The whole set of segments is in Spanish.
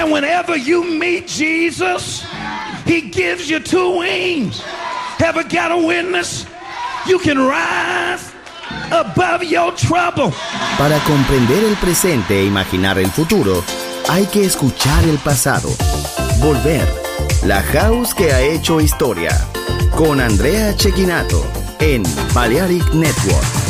And whenever you meet Jesus, he gives you two wings. Ever got a witness? You can rise above your trouble. Para comprender el presente e imaginar el futuro, hay que escuchar el pasado. Volver. La house que ha hecho historia. Con Andrea Chequinato en Balearic Network.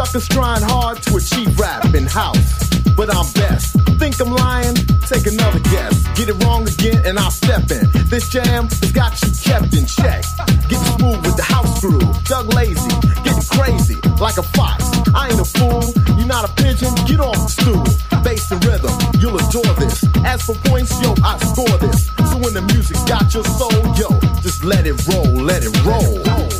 Suckers trying hard to achieve rap in house, but I'm best. Think I'm lying? Take another guess. Get it wrong again, and I'll step in. This jam has got you kept in check. Get smooth with the house crew. Doug Lazy, getting crazy like a fox. I ain't a fool. You're not a pigeon. Get off the stool. Bass and rhythm, you'll adore this. As for points, yo, I score this. So when the music got your soul, yo, just let it roll, let it roll.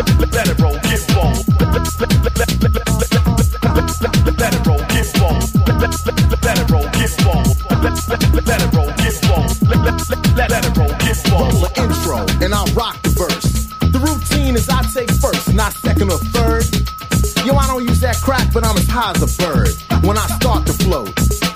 Let, it roll, get roll. Let, it roll, get roll. Let, it roll, get roll. Let, it roll, get roll. Intro, and I'll rock the verse. The routine is I take first, not second or third. Yo, I don't use that crack, but I'm as high as a bird when I start to float.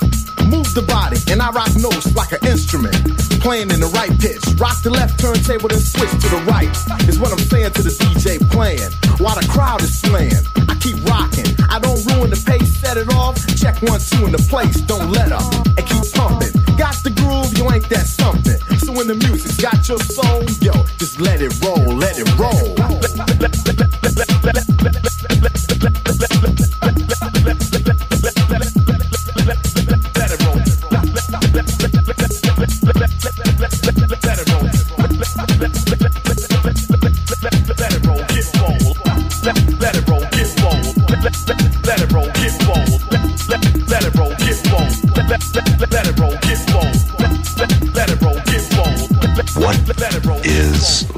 The body, and I rock notes like an instrument. Playing in the right pitch. Rock the left turntable, then switch to the right. Is what I'm saying to the DJ playing. While the crowd is slaying, I keep rocking. I don't ruin the pace, set it off. Check one, two in the place, don't let up. And keep pumping. Got the groove, you ain't that something. So when the music's got your soul, yo, just let it roll, let it roll.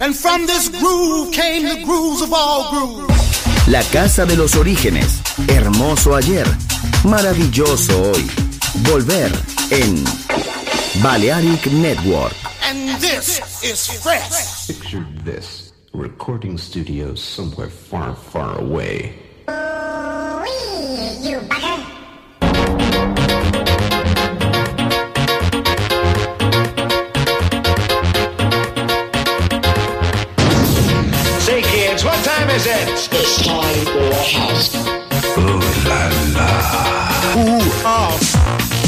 And from this groove came the grooves of all grooves. La casa de los orígenes. Hermoso ayer. Maravilloso hoy. Volver en Balearic Network. And this is fresh. Picture this recording studio somewhere far, far away. Kids, what time is it? It's time for a house. Ooh la la. I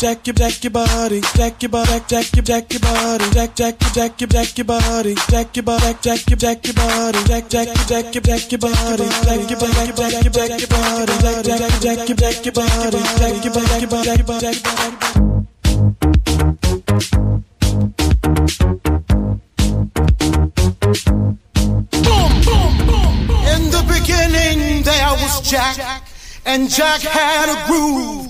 Jack your jack your body, jack your body, jack your jack your body, jack jack your jack your jack your body, jack your body, jack your jack your body, jack jack your jack your jack your body, jack your jack jack your jack your body, jack jack your jack your jack your body, jack your your jack your jack your body. In the beginning there was Jack, and Jack had a groove,